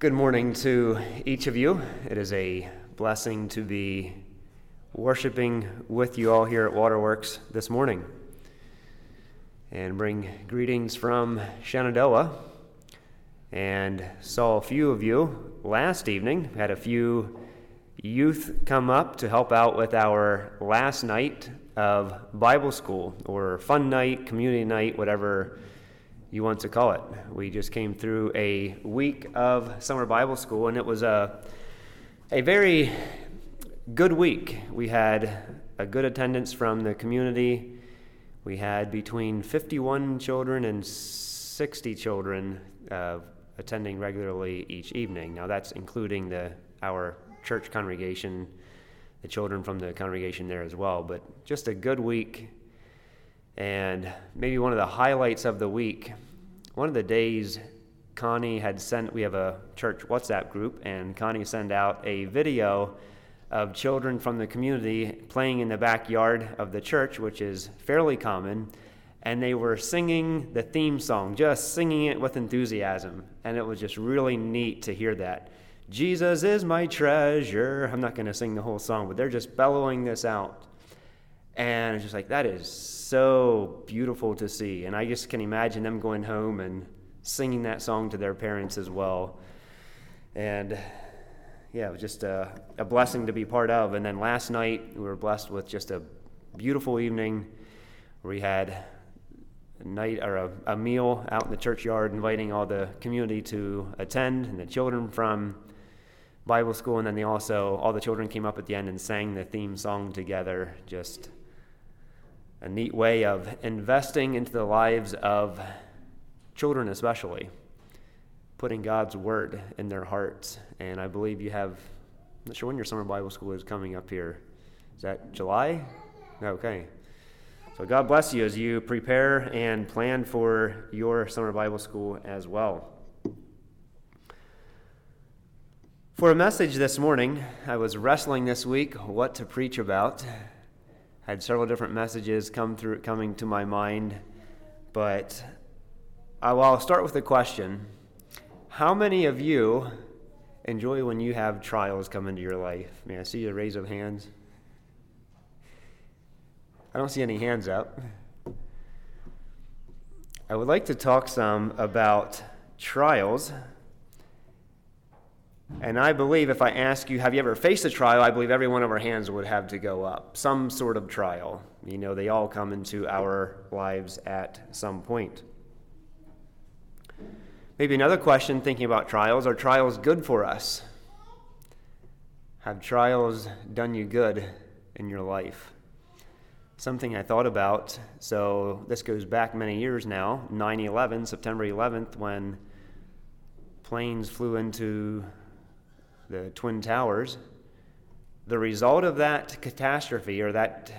Good morning to each of you. It is a blessing to be worshiping with you all here at Waterworks this morning and bring greetings from Shenandoah. And saw a few of you last evening, had a few youth come up to help out with our last night of Bible school or fun night, community night, whatever you want to call it. We just came through a week of summer Bible school, and it was a, a very good week. We had a good attendance from the community. We had between 51 children and 60 children uh, attending regularly each evening. Now, that's including the, our church congregation, the children from the congregation there as well. But just a good week and maybe one of the highlights of the week, one of the days Connie had sent, we have a church WhatsApp group, and Connie sent out a video of children from the community playing in the backyard of the church, which is fairly common. And they were singing the theme song, just singing it with enthusiasm. And it was just really neat to hear that. Jesus is my treasure. I'm not going to sing the whole song, but they're just bellowing this out. And it's just like, that is so beautiful to see. And I just can imagine them going home and singing that song to their parents as well. And yeah, it was just a, a blessing to be part of. And then last night, we were blessed with just a beautiful evening we had a night or a, a meal out in the churchyard, inviting all the community to attend and the children from Bible school. And then they also, all the children came up at the end and sang the theme song together. Just a neat way of investing into the lives of children, especially, putting God's word in their hearts. And I believe you have, I'm not sure when your summer Bible school is coming up here. Is that July? Okay. So God bless you as you prepare and plan for your summer Bible school as well. For a message this morning, I was wrestling this week what to preach about had several different messages come through coming to my mind, but I, well, I'll start with a question. How many of you enjoy when you have trials come into your life? May I see a raise of hands? I don't see any hands up. I would like to talk some about trials and I believe if I ask you, have you ever faced a trial? I believe every one of our hands would have to go up. Some sort of trial. You know, they all come into our lives at some point. Maybe another question thinking about trials are trials good for us? Have trials done you good in your life? Something I thought about, so this goes back many years now 9 11, September 11th, when planes flew into the Twin Towers, the result of that catastrophe or that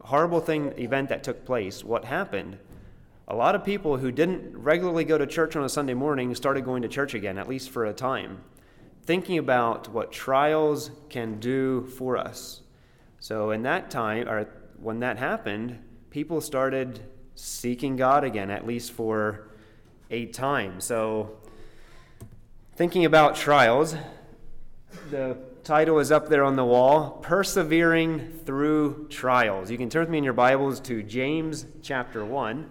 horrible thing, event that took place, what happened? A lot of people who didn't regularly go to church on a Sunday morning started going to church again, at least for a time, thinking about what trials can do for us. So, in that time, or when that happened, people started seeking God again, at least for a time. So, Thinking about trials, the title is up there on the wall Persevering Through Trials. You can turn with me in your Bibles to James chapter 1.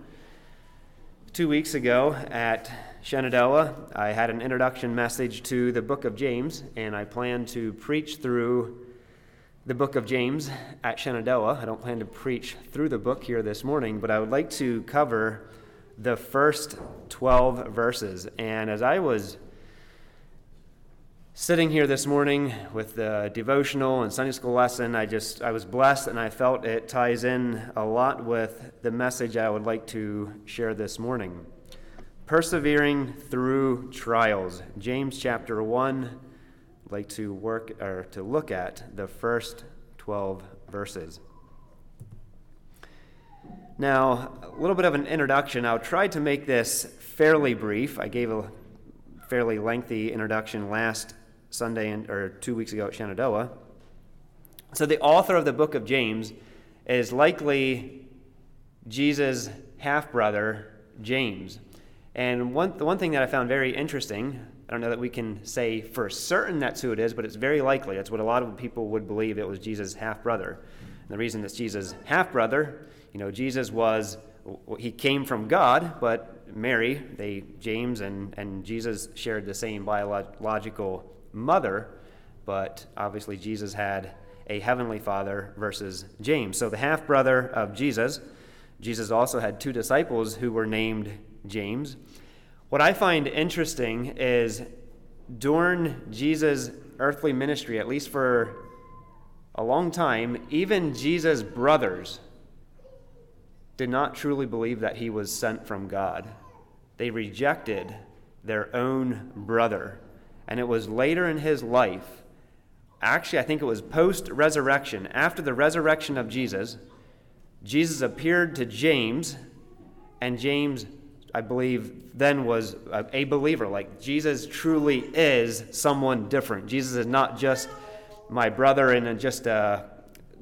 Two weeks ago at Shenandoah, I had an introduction message to the book of James, and I plan to preach through the book of James at Shenandoah. I don't plan to preach through the book here this morning, but I would like to cover the first 12 verses. And as I was sitting here this morning with the devotional and Sunday school lesson, I just I was blessed and I felt it ties in a lot with the message I would like to share this morning. Persevering through trials. James chapter 1 I'd like to work or to look at the first 12 verses. Now, a little bit of an introduction. I'll try to make this fairly brief. I gave a fairly lengthy introduction last Sunday and, or two weeks ago at Shenandoah. So the author of the book of James is likely Jesus' half brother, James. And one, the one thing that I found very interesting I don't know that we can say for certain that's who it is, but it's very likely. That's what a lot of people would believe it was Jesus' half brother. And the reason it's Jesus' half brother, you know, Jesus was, he came from God, but Mary, they, James and, and Jesus shared the same biological mother, but obviously Jesus had a heavenly father versus James. So the half brother of Jesus, Jesus also had two disciples who were named James. What I find interesting is during Jesus' earthly ministry, at least for a long time, even Jesus' brothers did not truly believe that he was sent from God. They rejected their own brother. And it was later in his life, actually, I think it was post resurrection, after the resurrection of Jesus, Jesus appeared to James, and James, I believe, then was a believer. Like Jesus truly is someone different. Jesus is not just my brother and just uh,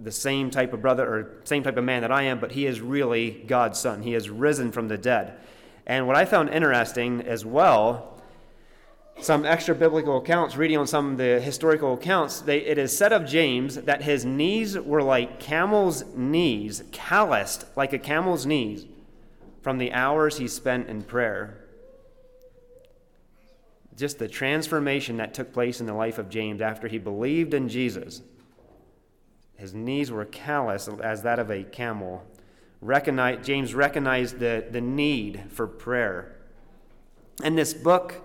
the same type of brother or same type of man that I am, but he is really God's son. He has risen from the dead. And what I found interesting as well some extra biblical accounts, reading on some of the historical accounts, they, it is said of James that his knees were like camel's knees, calloused like a camel's knees from the hours he spent in prayer. Just the transformation that took place in the life of James after he believed in Jesus. His knees were callous as that of a camel. Recognize, James recognized the, the need for prayer. And this book,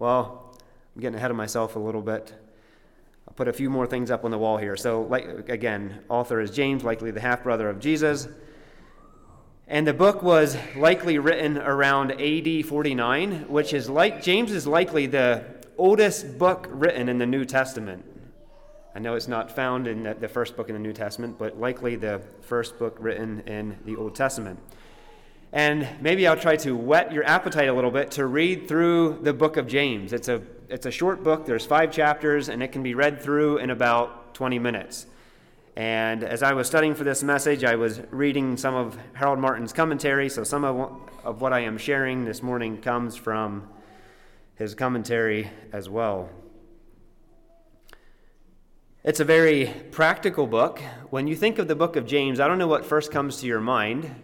well, I'm getting ahead of myself a little bit. I'll put a few more things up on the wall here. So, like, again, author is James, likely the half brother of Jesus. And the book was likely written around AD 49, which is like James is likely the oldest book written in the New Testament. I know it's not found in the first book in the New Testament, but likely the first book written in the Old Testament. And maybe I'll try to whet your appetite a little bit to read through the book of James. It's a, it's a short book, there's five chapters, and it can be read through in about 20 minutes. And as I was studying for this message, I was reading some of Harold Martin's commentary, so some of, of what I am sharing this morning comes from his commentary as well. It's a very practical book. When you think of the book of James, I don't know what first comes to your mind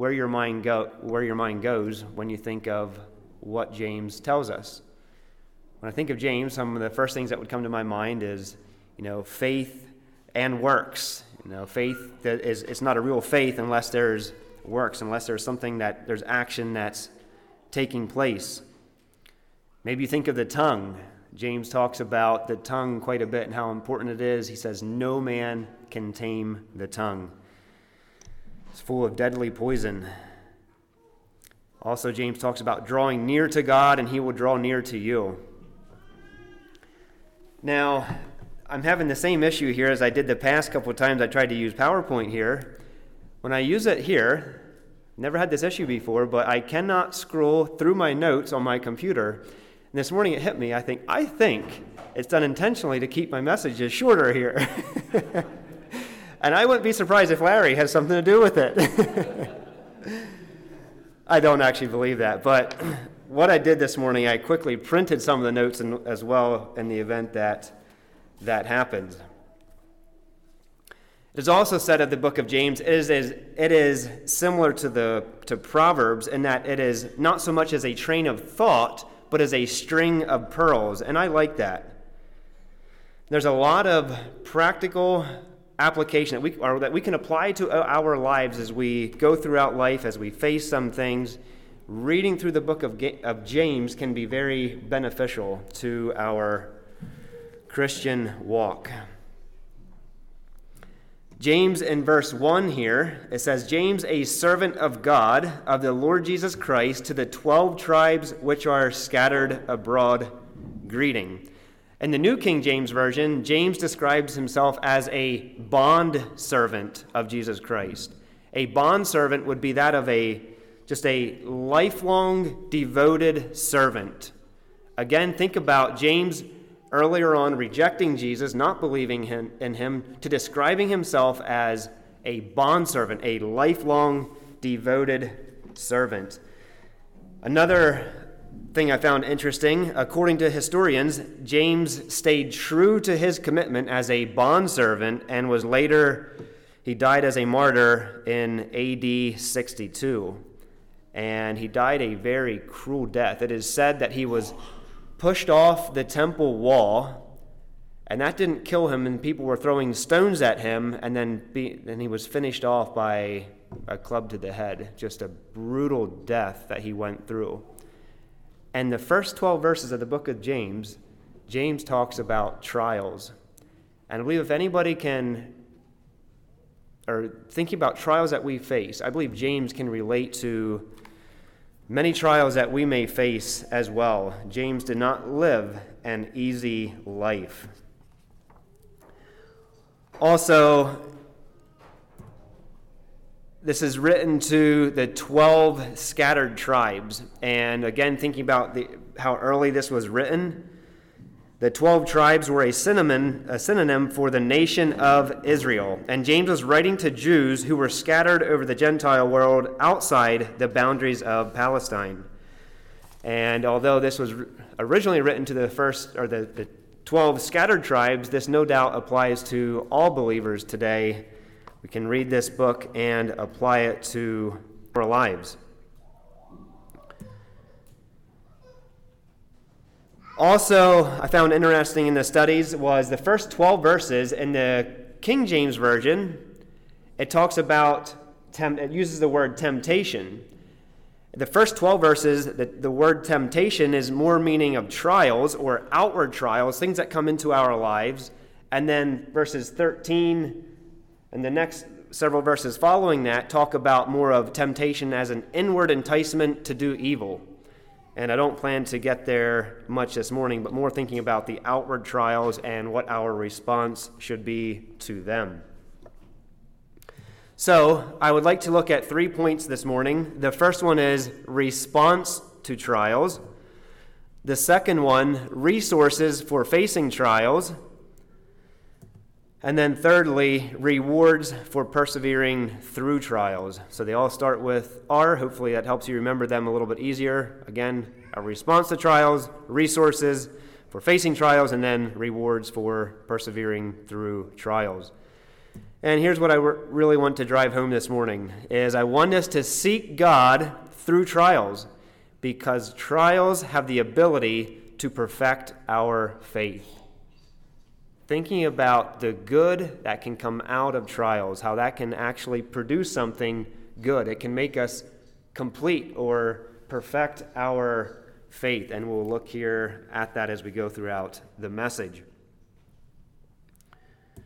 where your mind go where your mind goes when you think of what James tells us. When I think of James, some of the first things that would come to my mind is, you know, faith and works. You know, faith that is it's not a real faith unless there's works, unless there's something that there's action that's taking place. Maybe you think of the tongue. James talks about the tongue quite a bit and how important it is. He says, No man can tame the tongue. It's full of deadly poison. Also, James talks about drawing near to God, and he will draw near to you. Now, I'm having the same issue here as I did the past couple times I tried to use PowerPoint here. When I use it here, never had this issue before, but I cannot scroll through my notes on my computer. And this morning it hit me. I think, I think it's done intentionally to keep my messages shorter here. And I wouldn't be surprised if Larry has something to do with it. I don't actually believe that. But what I did this morning, I quickly printed some of the notes in, as well in the event that that happened. It is also said of the book of James, it is, it is similar to, the, to Proverbs in that it is not so much as a train of thought, but as a string of pearls. And I like that. There's a lot of practical application that we, or that we can apply to uh, our lives as we go throughout life, as we face some things. Reading through the book of, of James can be very beneficial to our Christian walk. James in verse 1 here, it says, James, a servant of God, of the Lord Jesus Christ, to the 12 tribes which are scattered abroad, greeting. In the New King James Version, James describes himself as a bond servant of Jesus Christ. A bond servant would be that of a just a lifelong devoted servant. Again, think about James earlier on rejecting Jesus, not believing him, in him, to describing himself as a bondservant, a lifelong devoted servant. Another thing I found interesting. According to historians, James stayed true to his commitment as a bondservant and was later, he died as a martyr in AD 62. And he died a very cruel death. It is said that he was pushed off the temple wall, and that didn't kill him, and people were throwing stones at him, and then, be, then he was finished off by a club to the head. Just a brutal death that he went through. And the first 12 verses of the book of James, James talks about trials. And I believe if anybody can, or thinking about trials that we face, I believe James can relate to many trials that we may face as well. James did not live an easy life. Also, this is written to the 12 scattered tribes. And again, thinking about the, how early this was written, the 12 tribes were a synonym, a synonym for the nation of Israel. And James was writing to Jews who were scattered over the Gentile world outside the boundaries of Palestine. And although this was originally written to the first, or the, the 12 scattered tribes, this no doubt applies to all believers today we can read this book and apply it to our lives. Also, I found interesting in the studies was the first 12 verses in the King James Version. It talks about, it uses the word temptation. The first 12 verses, the, the word temptation is more meaning of trials or outward trials, things that come into our lives. And then verses 13 and the next several verses following that talk about more of temptation as an inward enticement to do evil. And I don't plan to get there much this morning, but more thinking about the outward trials and what our response should be to them. So, I would like to look at three points this morning. The first one is response to trials. The second one, resources for facing trials. And then, thirdly, rewards for persevering through trials. So they all start with R. Hopefully, that helps you remember them a little bit easier. Again, a response to trials, resources for facing trials, and then rewards for persevering through trials. And here's what I really want to drive home this morning is I want us to seek God through trials because trials have the ability to perfect our faith thinking about the good that can come out of trials, how that can actually produce something good. It can make us complete or perfect our faith. And we'll look here at that as we go throughout the message. I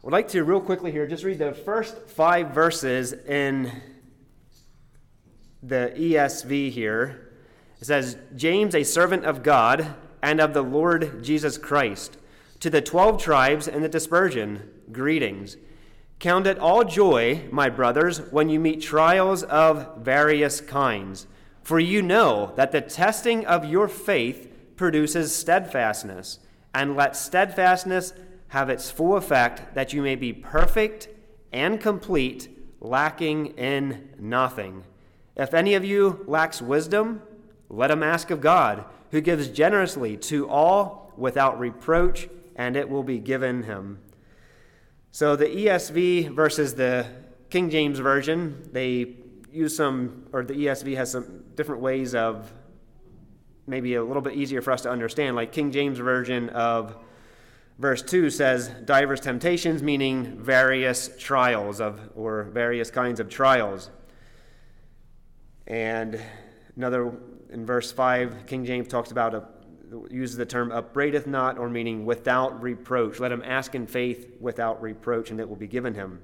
would like to, real quickly here, just read the first five verses in the ESV here. It says, James, a servant of God and of the Lord Jesus Christ. To the twelve tribes in the dispersion, greetings. Count it all joy, my brothers, when you meet trials of various kinds, for you know that the testing of your faith produces steadfastness, and let steadfastness have its full effect, that you may be perfect and complete, lacking in nothing. If any of you lacks wisdom, let him ask of God who gives generously to all without reproach, and it will be given him. So the ESV versus the King James Version, they use some, or the ESV has some different ways of maybe a little bit easier for us to understand. Like King James Version of verse 2 says, diverse temptations, meaning various trials of, or various kinds of trials. And another in verse 5, King James talks about, a, uses the term upbraideth not, or meaning without reproach. Let him ask in faith without reproach, and it will be given him.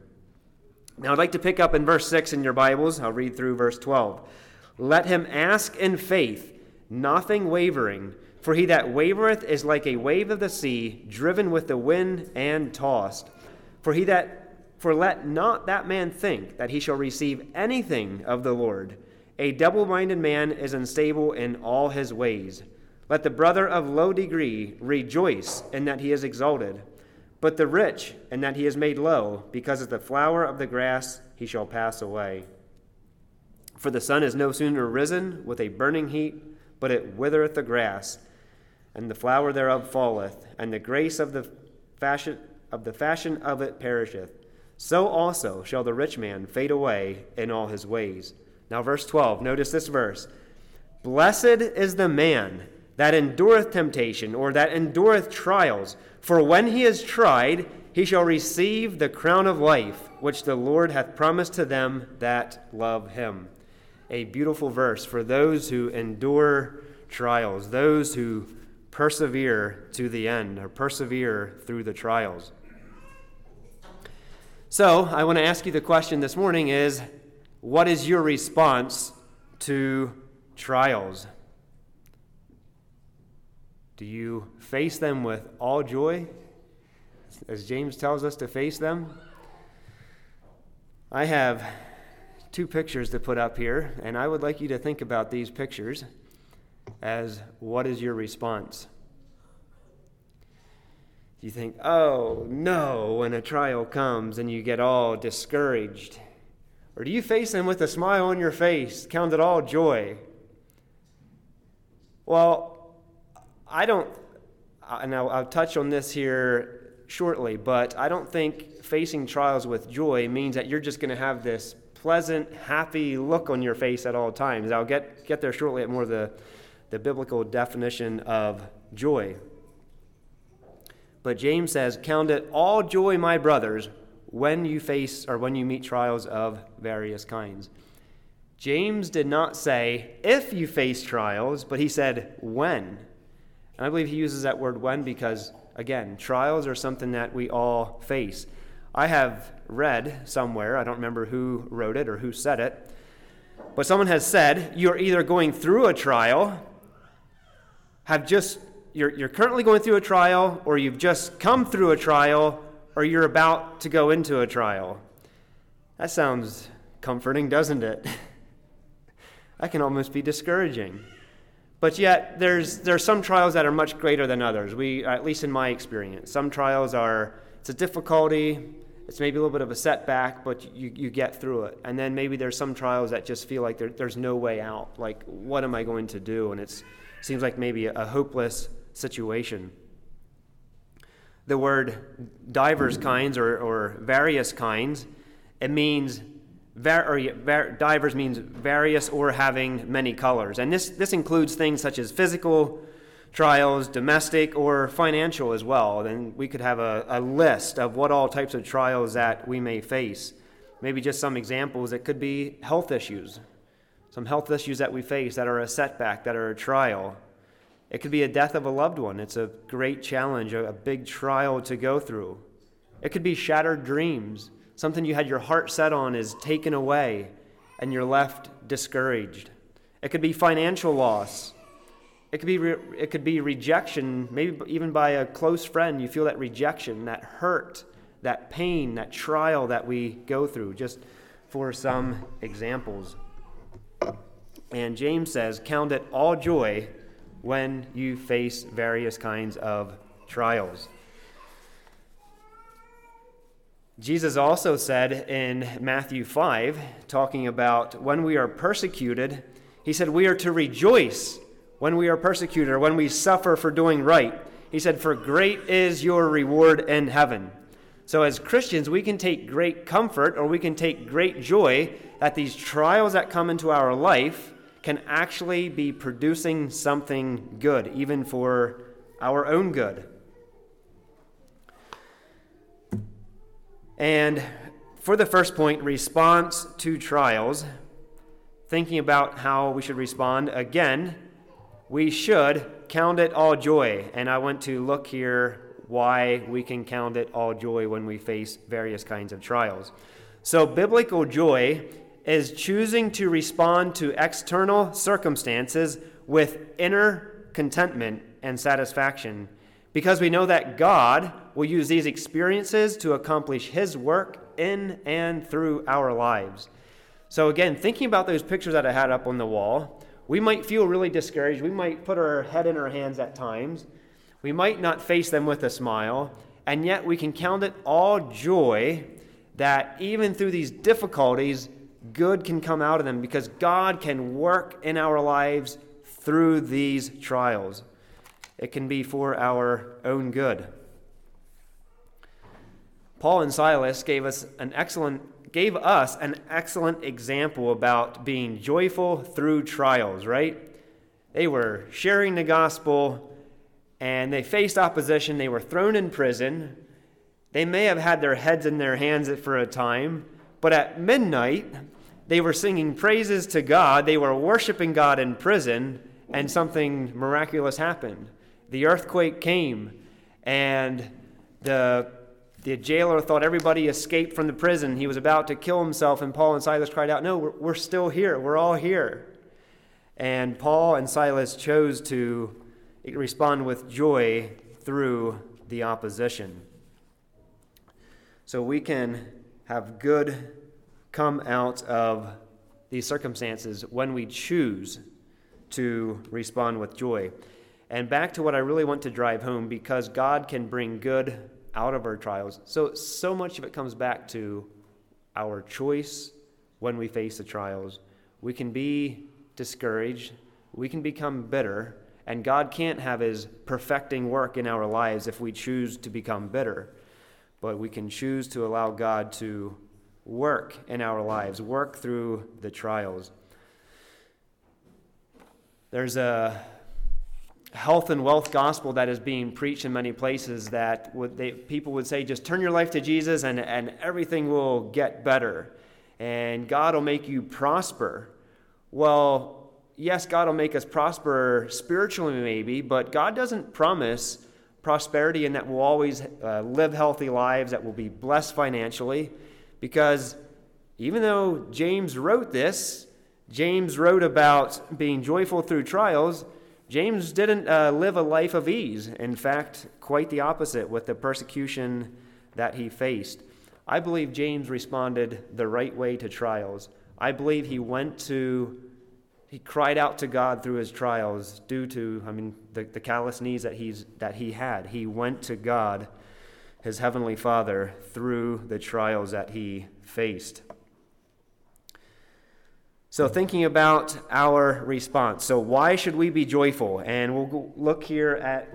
Now, I'd like to pick up in verse 6 in your Bibles. I'll read through verse 12. Let him ask in faith, nothing wavering. For he that wavereth is like a wave of the sea, driven with the wind and tossed. For he that for let not that man think that he shall receive anything of the Lord. A double minded man is unstable in all his ways. Let the brother of low degree rejoice in that he is exalted, but the rich in that he is made low, because as the flower of the grass he shall pass away. For the sun is no sooner risen with a burning heat, but it withereth the grass, and the flower thereof falleth, and the grace of the fashion of the fashion of it perisheth. So also shall the rich man fade away in all his ways. Now, verse 12, notice this verse Blessed is the man that endureth temptation, or that endureth trials, for when he is tried, he shall receive the crown of life, which the Lord hath promised to them that love him. A beautiful verse for those who endure trials, those who persevere to the end, or persevere through the trials. So, I want to ask you the question this morning is what is your response to trials? Do you face them with all joy, as James tells us to face them? I have two pictures to put up here, and I would like you to think about these pictures as what is your response? You think, oh no, when a trial comes and you get all discouraged? Or do you face them with a smile on your face, count it all joy? Well, I don't, and I'll, I'll touch on this here shortly, but I don't think facing trials with joy means that you're just going to have this pleasant, happy look on your face at all times. I'll get, get there shortly at more of the, the biblical definition of joy. But James says, Count it all joy, my brothers, when you face or when you meet trials of various kinds. James did not say if you face trials, but he said when. And I believe he uses that word when because, again, trials are something that we all face. I have read somewhere, I don't remember who wrote it or who said it, but someone has said you're either going through a trial, have just you're, you're currently going through a trial, or you've just come through a trial, or you're about to go into a trial. That sounds comforting, doesn't it? that can almost be discouraging. But yet, there's, there are some trials that are much greater than others. We, at least in my experience, some trials are, it's a difficulty, it's maybe a little bit of a setback, but you, you get through it. And then maybe there's some trials that just feel like there, there's no way out. Like, what am I going to do? And it seems like maybe a, a hopeless situation. The word divers kinds or, or various kinds, it means var, var, divers means various or having many colors. And this, this includes things such as physical trials, domestic, or financial as well. Then we could have a, a list of what all types of trials that we may face. Maybe just some examples. It could be health issues, some health issues that we face that are a setback, that are a trial. It could be a death of a loved one. It's a great challenge, a, big trial to go through. It could be shattered dreams. Something you had your heart set on is taken away and you're left discouraged. It could be financial loss. It could be, re- it could be rejection, maybe even by a close friend. You feel that rejection, that hurt, that pain, that trial that we go through, just for some examples. And James says, Count it all joy when you face various kinds of trials. Jesus also said in Matthew 5, talking about when we are persecuted, he said, We are to rejoice when we are persecuted or when we suffer for doing right. He said, For great is your reward in heaven. So, as Christians, we can take great comfort or we can take great joy that these trials that come into our life can actually be producing something good, even for our own good. And for the first point, response to trials, thinking about how we should respond, again, we should count it all joy. And I want to look here why we can count it all joy when we face various kinds of trials. So, biblical joy is choosing to respond to external circumstances with inner contentment and satisfaction because we know that God will use these experiences to accomplish His work in and through our lives. So, again, thinking about those pictures that I had up on the wall, we might feel really discouraged. We might put our head in our hands at times. We might not face them with a smile, and yet we can count it all joy that even through these difficulties, good can come out of them because God can work in our lives through these trials. It can be for our own good. Paul and Silas gave us an excellent gave us an excellent example about being joyful through trials, right? They were sharing the gospel and they faced opposition. They were thrown in prison. They may have had their heads in their hands for a time, but at midnight, they were singing praises to God. They were worshiping God in prison, and something miraculous happened. The earthquake came, and the, the jailer thought everybody escaped from the prison. He was about to kill himself, and Paul and Silas cried out, No, we're, we're still here. We're all here. And Paul and Silas chose to respond with joy through the opposition. So we can have good come out of these circumstances when we choose to respond with joy. And back to what I really want to drive home because God can bring good out of our trials. So so much of it comes back to our choice when we face the trials. We can be discouraged, we can become bitter, and God can't have his perfecting work in our lives if we choose to become bitter but we can choose to allow God to work in our lives, work through the trials. There's a health and wealth gospel that is being preached in many places that would they, people would say, just turn your life to Jesus and, and everything will get better. And God will make you prosper. Well, yes, God will make us prosper spiritually, maybe, but God doesn't promise prosperity and that we'll always uh, live healthy lives, that we'll be blessed financially. Because even though James wrote this, James wrote about being joyful through trials. James didn't uh, live a life of ease. In fact, quite the opposite with the persecution that he faced. I believe James responded the right way to trials. I believe he went to he cried out to God through his trials due to, I mean, the, the callous knees that, he's, that he had. He went to God, his heavenly Father, through the trials that he faced. So, thinking about our response. So, why should we be joyful? And we'll look here at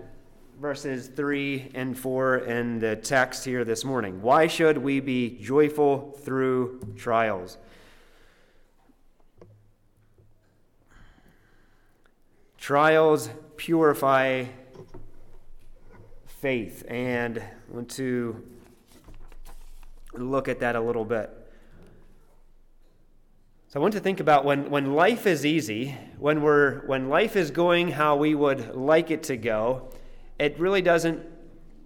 verses 3 and 4 in the text here this morning. Why should we be joyful through trials? Trials purify faith, and I want to look at that a little bit. So I want to think about when, when life is easy, when, we're, when life is going how we would like it to go, it really doesn't,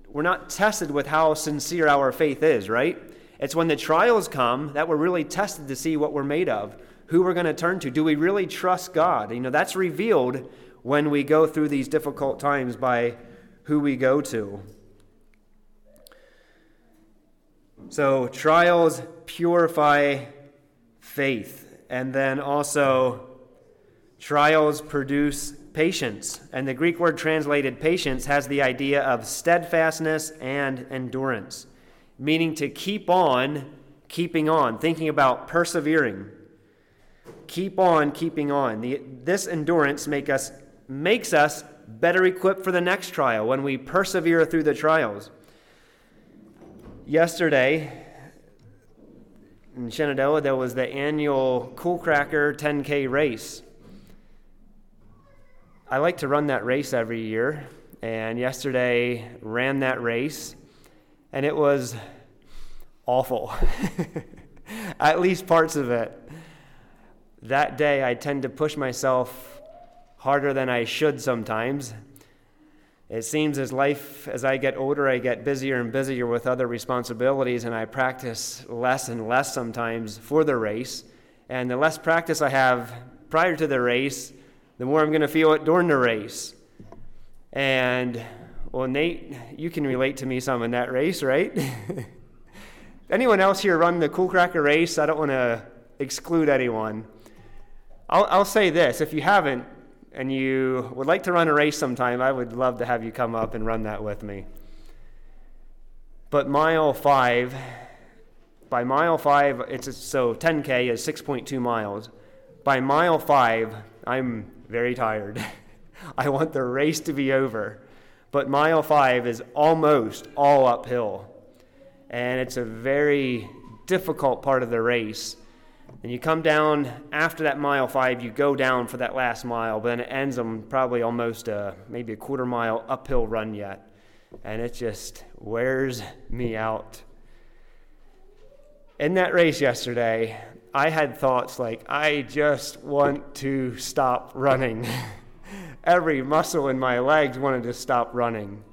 we're not tested with how sincere our faith is, right? It's when the trials come that we're really tested to see what we're made of, who we're going to turn to. Do we really trust God? You know, that's revealed when we go through these difficult times by who we go to. So, trials purify faith, and then also trials produce patience. And the Greek word translated patience has the idea of steadfastness and endurance, meaning to keep on keeping on, thinking about persevering. Keep on keeping on. The, this endurance make us makes us better equipped for the next trial when we persevere through the trials. Yesterday in Shenandoah, there was the annual Cool Cracker 10K race. I like to run that race every year, and yesterday ran that race, and it was awful. At least parts of it. That day, I tend to push myself harder than I should sometimes. It seems as life, as I get older, I get busier and busier with other responsibilities, and I practice less and less sometimes for the race. And the less practice I have prior to the race, the more I'm going to feel it during the race. And, well, Nate, you can relate to me some in that race, right? anyone else here run the Cool Cracker race? I don't want to exclude anyone. I'll, I'll say this if you haven't, and you would like to run a race sometime, I would love to have you come up and run that with me. But mile five by mile five, it's so 10K is 6.2 miles. By mile five, I'm very tired. I want the race to be over. But mile five is almost all uphill. And it's a very difficult part of the race. And you come down after that mile five, you go down for that last mile, but then it ends on probably almost a, maybe a quarter mile uphill run yet. And it just wears me out. In that race yesterday, I had thoughts like, I just want to stop running. Every muscle in my legs wanted to stop running.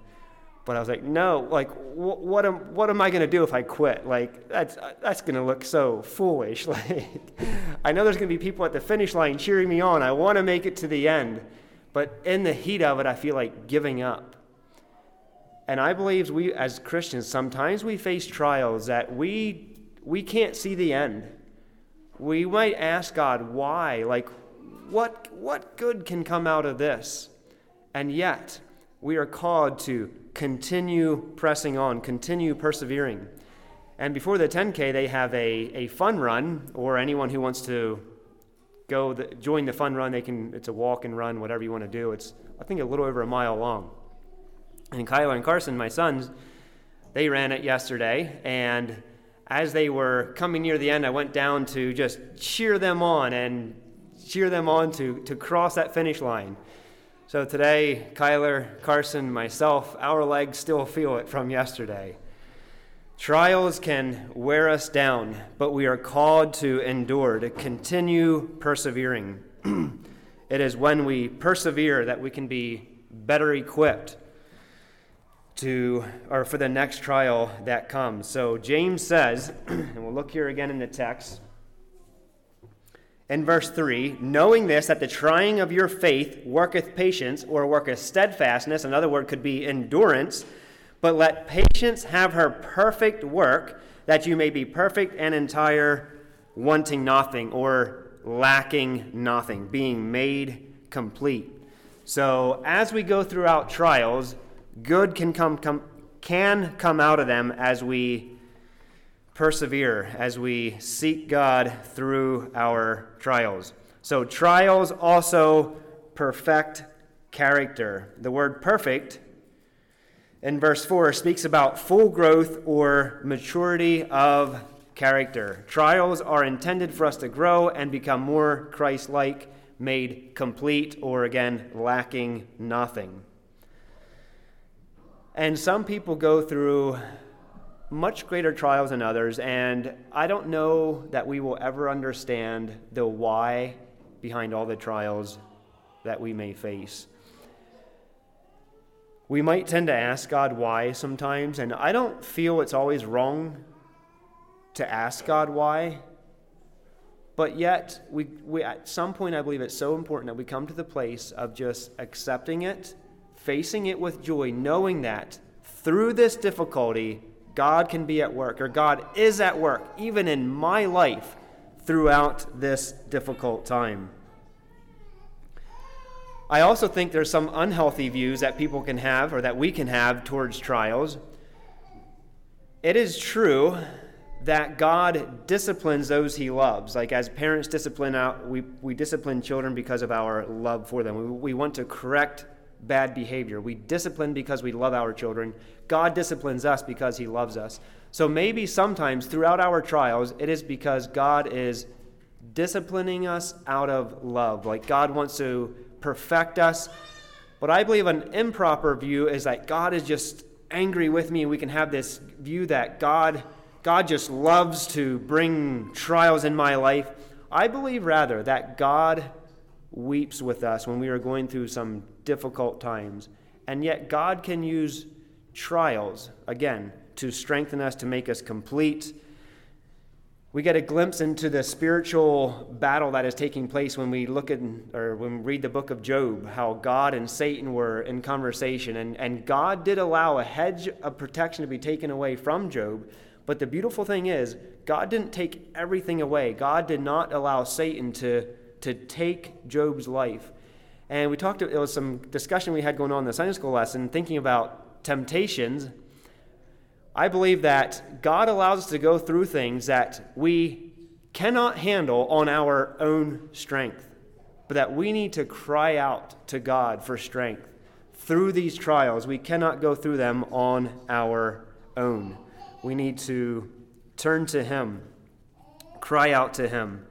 But I was like, no, like, wh- what am, what am I to do if I quit? Like, that's, that's to look so foolish. Like, I know there's to be people at the finish line cheering me on. I want to make it to the end. But in the heat of it, I feel like giving up. And I believe we, as Christians, sometimes we face trials that we, we can't see the end. We might ask God, why? Like, what, what good can come out of this? And yet, we are called to continue pressing on, continue persevering. And before the 10K, they have a, a fun run, or anyone who wants to go the, join the fun run, they can, it's a walk and run, whatever you want to do. It's, I think, a little over a mile long. And Kyler and Carson, my sons, they ran it yesterday. And as they were coming near the end, I went down to just cheer them on and cheer them on to, to cross that finish line. So today, Kyler, Carson, myself, our legs still feel it from yesterday. Trials can wear us down, but we are called to endure, to continue persevering. it is when we persevere that we can be better equipped to or for the next trial that comes. So James says, and we'll look here again in the text in verse 3 knowing this that the trying of your faith worketh patience or worketh steadfastness another word could be endurance but let patience have her perfect work that you may be perfect and entire wanting nothing or lacking nothing being made complete. So as we go throughout trials good can come, come can come out of them as we persevere as we seek God through our trials. So, trials also perfect character. The word perfect in verse 4 speaks about full growth or maturity of character. Trials are intended for us to grow and become more Christ like, made complete, or again, lacking nothing. And some people go through much greater trials than others, and I don't know that we will ever understand the why behind all the trials that we may face. We might tend to ask God why sometimes, and I don't feel it's always wrong to ask God why. But yet, we, we, at some point, I believe it's so important that we come to the place of just accepting it, facing it with joy, knowing that through this difficulty, God can be at work, or God is at work, even in my life, throughout this difficult time. I also think there's some unhealthy views that people can have, or that we can have, towards trials. It is true that God disciplines those he loves. Like as parents discipline out, we, we discipline children because of our love for them. We, we want to correct bad behavior. We discipline because we love our children. God disciplines us because he loves us. So maybe sometimes throughout our trials, it is because God is disciplining us out of love. Like God wants to perfect us. But I believe an improper view is that God is just angry with me, we can have this view that God, God just loves to bring trials in my life. I believe rather that God weeps with us when we are going through some difficult times. And yet, God can use trials, again, to strengthen us, to make us complete. We get a glimpse into the spiritual battle that is taking place when we look at or when we read the book of Job, how God and Satan were in conversation. And, and God did allow a hedge of protection to be taken away from Job. But the beautiful thing is, God didn't take everything away. God did not allow Satan to, to take Job's life. And we talked, it was some discussion we had going on in the Sunday school lesson, thinking about temptations. I believe that God allows us to go through things that we cannot handle on our own strength, but that we need to cry out to God for strength. Through these trials, we cannot go through them on our own. We need to turn to Him, cry out to Him.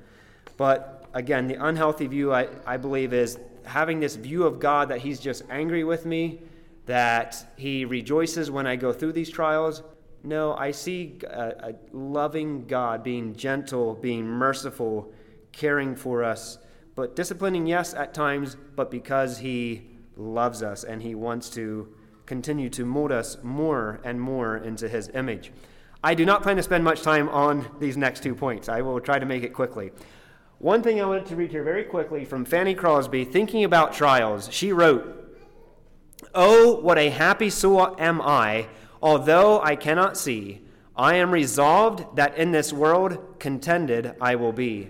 But again, the unhealthy view, I, I believe, is having this view of God that He's just angry with me, that He rejoices when I go through these trials. No, I see a, a loving God being gentle, being merciful, caring for us, but disciplining, yes, at times, but because He loves us and He wants to continue to mold us more and more into His image. I do not plan to spend much time on these next two points. I will try to make it quickly. One thing I wanted to read here very quickly from Fanny Crosby, thinking about trials. She wrote, Oh, what a happy soul am I, although I cannot see. I am resolved that in this world contended I will be.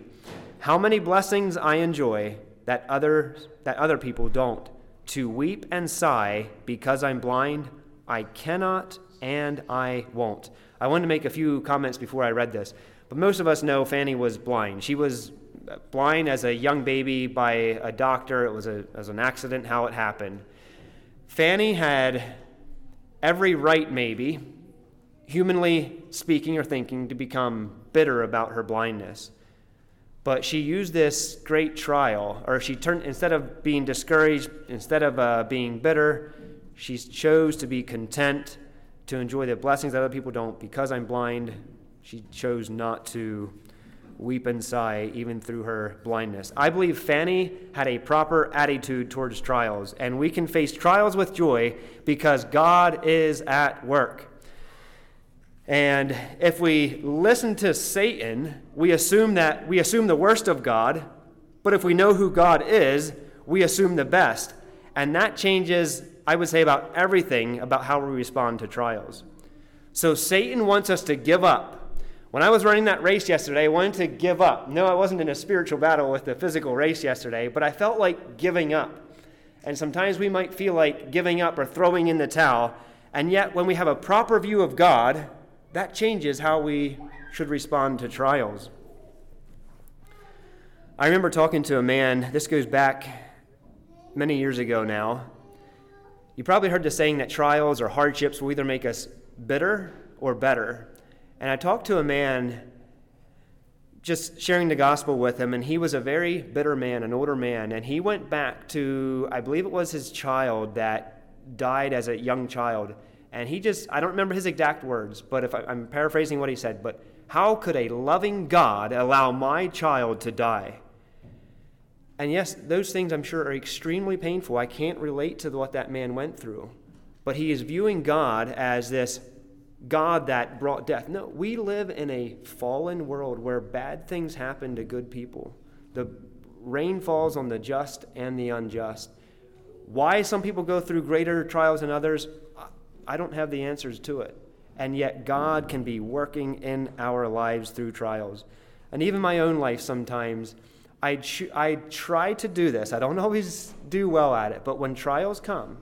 How many blessings I enjoy that other, that other people don't. To weep and sigh because I'm blind, I cannot and I won't. I wanted to make a few comments before I read this, but most of us know Fanny was blind. She was blind as a young baby by a doctor. It was, a, it was an accident how it happened. Fanny had every right, maybe, humanly speaking or thinking, to become bitter about her blindness. But she used this great trial, or she turned, instead of being discouraged, instead of uh, being bitter, she chose to be content to enjoy the blessings that other people don't. Because I'm blind, she chose not to weep and sigh even through her blindness. I believe Fanny had a proper attitude towards trials, and we can face trials with joy because God is at work. And if we listen to Satan, we assume that we assume the worst of God, but if we know who God is, we assume the best. And that changes I would say, about everything about how we respond to trials. So Satan wants us to give up. When I was running that race yesterday, I wanted to give up. No, I wasn't in a spiritual battle with the physical race yesterday, but I felt like giving up. And sometimes we might feel like giving up or throwing in the towel. And yet, when we have a proper view of God, that changes how we should respond to trials. I remember talking to a man, this goes back many years ago now, you probably heard the saying that trials or hardships will either make us bitter or better. And I talked to a man just sharing the gospel with him, and he was a very bitter man, an older man. And he went back to, I believe it was his child that died as a young child. And he just, I don't remember his exact words, but if I, I'm paraphrasing what he said, but how could a loving God allow my child to die? And yes, those things I'm sure are extremely painful. I can't relate to what that man went through. But he is viewing God as this God that brought death. No, we live in a fallen world where bad things happen to good people. The rain falls on the just and the unjust. Why some people go through greater trials than others, I don't have the answers to it. And yet, God can be working in our lives through trials. And even my own life sometimes I, I try to do this. I don't always do well at it, but when trials come,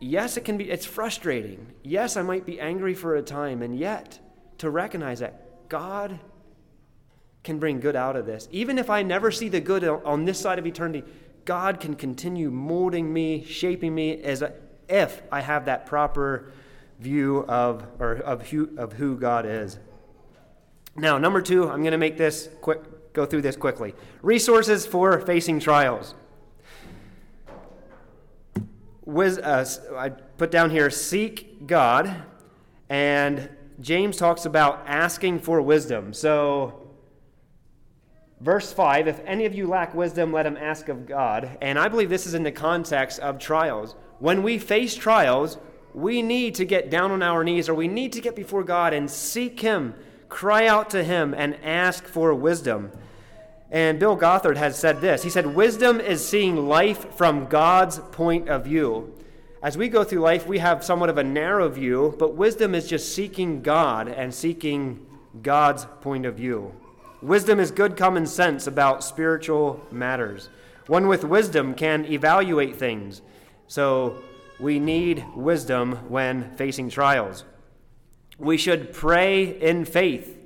yes, it can be, it's frustrating. Yes, I might be angry for a time, and yet to recognize that God can bring good out of this. Even if I never see the good on this side of eternity, God can continue molding me, shaping me as a, if I have that proper view of, or of, who, of who God is. Now, number two, I'm going to make this quick go through this quickly. Resources for facing trials. Wiz, uh, I put down here seek God, and James talks about asking for wisdom. So, verse 5 if any of you lack wisdom, let him ask of God. And I believe this is in the context of trials. When we face trials, we need to get down on our knees or we need to get before God and seek Him cry out to him and ask for wisdom. And Bill Gothard has said this. He said, Wisdom is seeing life from God's point of view. As we go through life, we have somewhat of a narrow view, but wisdom is just seeking God and seeking God's point of view. Wisdom is good common sense about spiritual matters. One with wisdom can evaluate things. So we need wisdom when facing trials. We should pray in faith.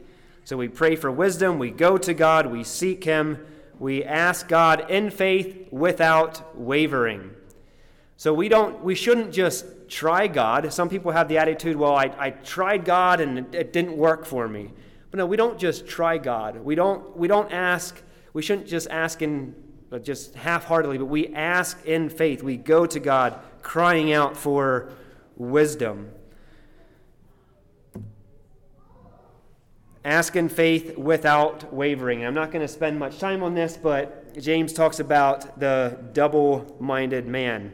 So we pray for wisdom, we go to God, we seek Him, we ask God in faith without wavering. So we don't we shouldn't just try God. Some people have the attitude, well, I, I tried God and it, it didn't work for me. But no, we don't just try God. We don't we don't ask, we shouldn't just ask in uh, just half-heartedly, but we ask in faith. We go to God crying out for wisdom. Ask in faith without wavering. I'm not going to spend much time on this, but James talks about the double minded man.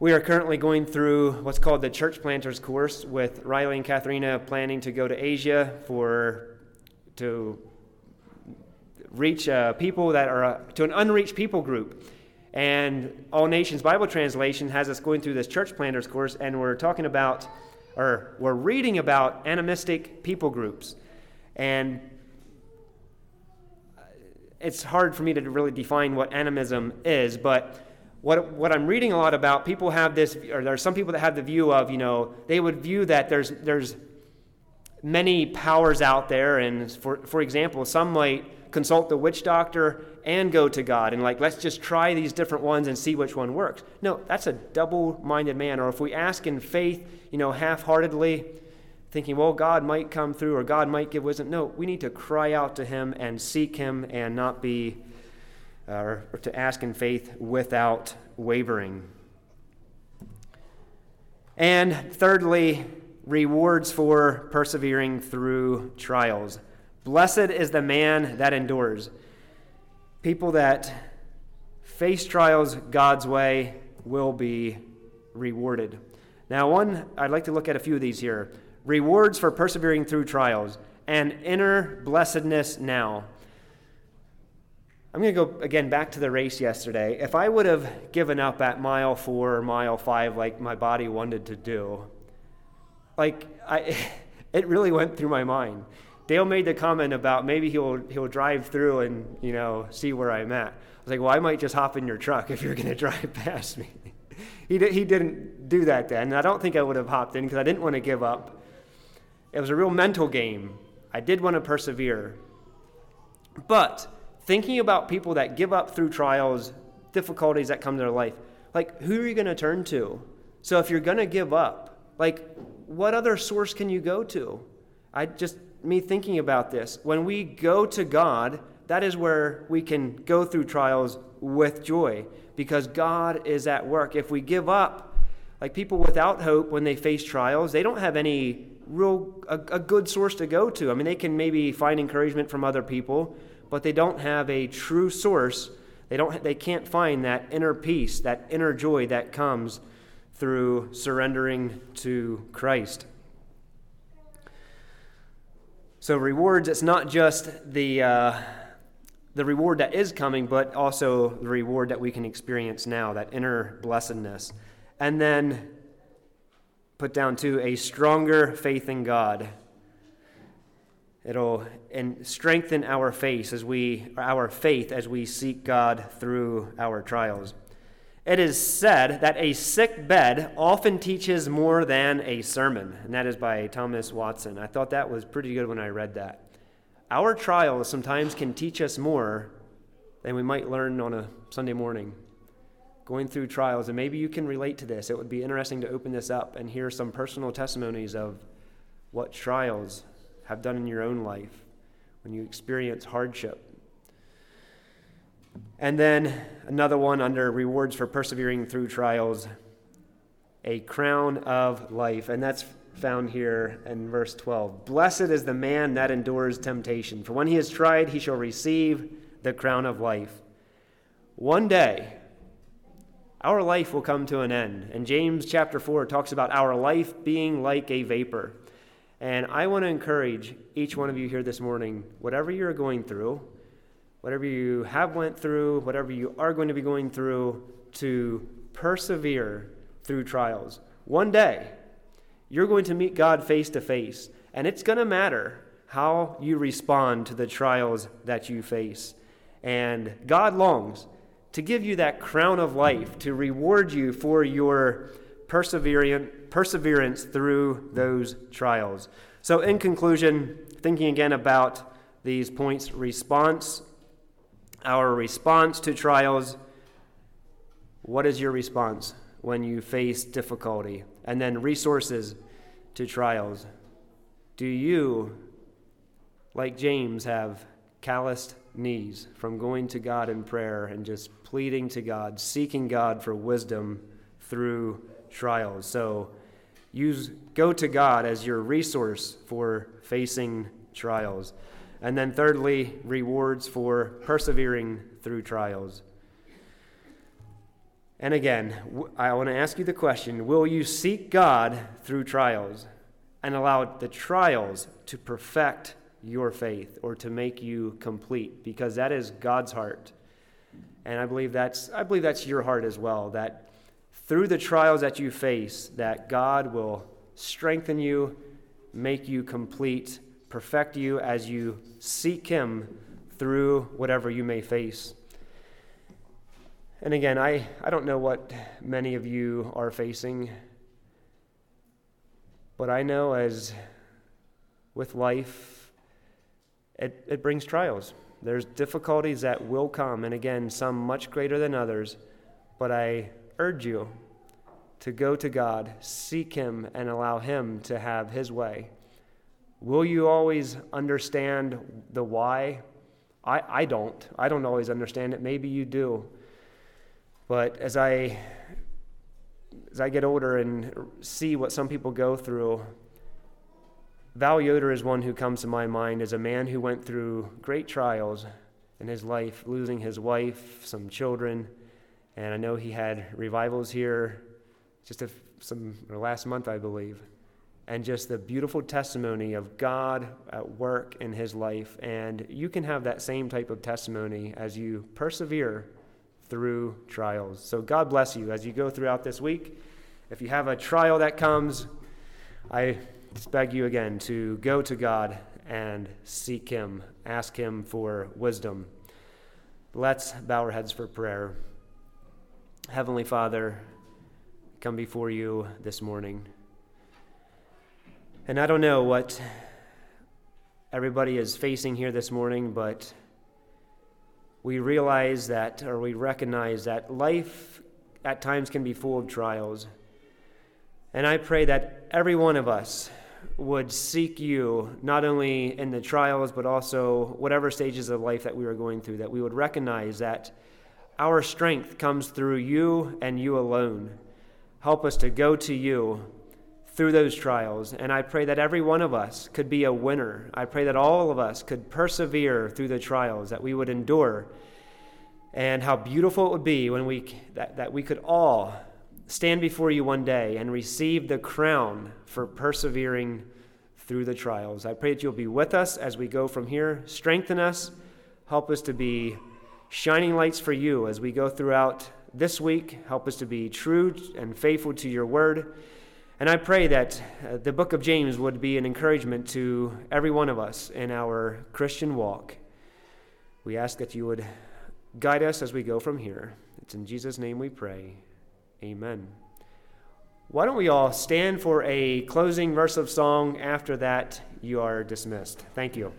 We are currently going through what's called the Church Planters course with Riley and Katharina planning to go to Asia for to reach uh, people that are uh, to an unreached people group. And All Nations Bible Translation has us going through this Church Planters course, and we're talking about, or we're reading about animistic people groups. And uh, it's hard for me to really define what animism is, but what, what I'm reading a lot about, people have this, or there are some people that have the view of, you know, they would view that there's, there's many powers out there, and for, for example, some might consult the witch doctor and go to God, and like, let's just try these different ones and see which one works. No, that's a double minded man. Or if we ask in faith, you know, half heartedly, thinking, well, God might come through or God might give wisdom. No, we need to cry out to Him and seek Him and not be, uh, or, or to ask in faith without wavering. And thirdly, rewards for persevering through trials. Blessed is the man that endures. People that face trials God's way will be rewarded. Now, one, I'd like to look at a few of these here rewards for persevering through trials, and inner blessedness now. I'm going to go again back to the race yesterday. If I would have given up at mile four or mile five like my body wanted to do, like I, it really went through my mind. Dale made the comment about maybe he'll he'll drive through and you know see where I'm at. I was like, well, I might just hop in your truck if you're going to drive past me. he did, he didn't do that then. I don't think I would have hopped in because I didn't want to give up. It was a real mental game. I did want to persevere. But thinking about people that give up through trials, difficulties that come to their life, like who are you going to turn to? So if you're going to give up, like what other source can you go to? I just, me thinking about this, when we go to God, that is where we can go through trials with joy because God is at work. If we give up, like people without hope when they face trials, they don't have any real a, a good source to go to. I mean, they can maybe find encouragement from other people, but they don't have a true source. They don't they can't find that inner peace, that inner joy that comes through surrendering to Christ. So rewards, it's not just the uh, the reward that is coming, but also the reward that we can experience now, that inner blessedness. And then put down to a stronger faith in God. It'll and strengthen our faith as we our faith as we seek God through our trials. It is said that a sick bed often teaches more than a sermon, and that is by Thomas Watson. I thought that was pretty good when I read that. Our trials sometimes can teach us more than we might learn on a Sunday morning going through trials, and maybe you can relate to this. It would be interesting to open this up and hear some personal testimonies of what trials have done in your own life when you experience hardship. And then another one under rewards for persevering through trials a crown of life. And that's found here in verse 12. Blessed is the man that endures temptation, for when he is tried, he shall receive the crown of life. One day, our life will come to an end. And James chapter 4 talks about our life being like a vapor. And I want to encourage each one of you here this morning, whatever you're going through, whatever you have went through, whatever you are going to be going through, to persevere through trials. One day, you're going to meet God face to face, and it's going to matter how you respond to the trials that you face. And God longs to give you that crown of life, to reward you for your perseverance through those trials. So, in conclusion, thinking again about these points response, our response to trials. What is your response when you face difficulty? And then resources to trials. Do you, like James, have calloused knees from going to God in prayer and just pleading to God, seeking God for wisdom through trials? So use go to God as your resource for facing trials. And then thirdly, rewards for persevering through trials. And again, I want to ask you the question Will you seek God through trials and allow the trials to perfect your faith or to make you complete? Because that is God's heart. And I believe that's, I believe that's your heart as well, that through the trials that you face, that God will strengthen you, make you complete, perfect you as you seek Him through whatever you may face. And again, I, I don't know what many of you are facing, but I know as with life, it, it brings trials. There's difficulties that will come, and again, some much greater than others. But I urge you to go to God, seek Him, and allow Him to have His way. Will you always understand the why? I, I don't. I don't always understand it. Maybe you do. But as I as I get older and see what some people go through, Val Yoder is one who comes to my mind as a man who went through great trials in his life, losing his wife, some children, and I know he had revivals here just a, some last month, I believe, and just the beautiful testimony of God at work in his life. And you can have that same type of testimony as you persevere through trials. So God bless you as you go throughout this week. If you have a trial that comes, I beg you again to go to God and seek Him, ask Him for wisdom. Let's bow our heads for prayer. Heavenly Father, come before you this morning. And I don't know what everybody is facing here this morning, but we realize that, or we recognize that life at times can be full of trials. And I pray that every one of us would seek you, not only in the trials, but also whatever stages of life that we are going through, that we would recognize that our strength comes through you and you alone. Help us to go to you through those trials. And I pray that every one of us could be a winner. I pray that all of us could persevere through the trials, that we would endure. And how beautiful it would be when we that, that we could all stand before you one day and receive the crown for persevering through the trials. I pray that you'll be with us as we go from here. Strengthen us. Help us to be shining lights for you as we go throughout this week. Help us to be true and faithful to your word. And I pray that uh, the book of James would be an encouragement to every one of us in our Christian walk. We ask that you would guide us as we go from here. It's in Jesus' name we pray. Amen. Why don't we all stand for a closing verse of song? After that, you are dismissed. Thank you.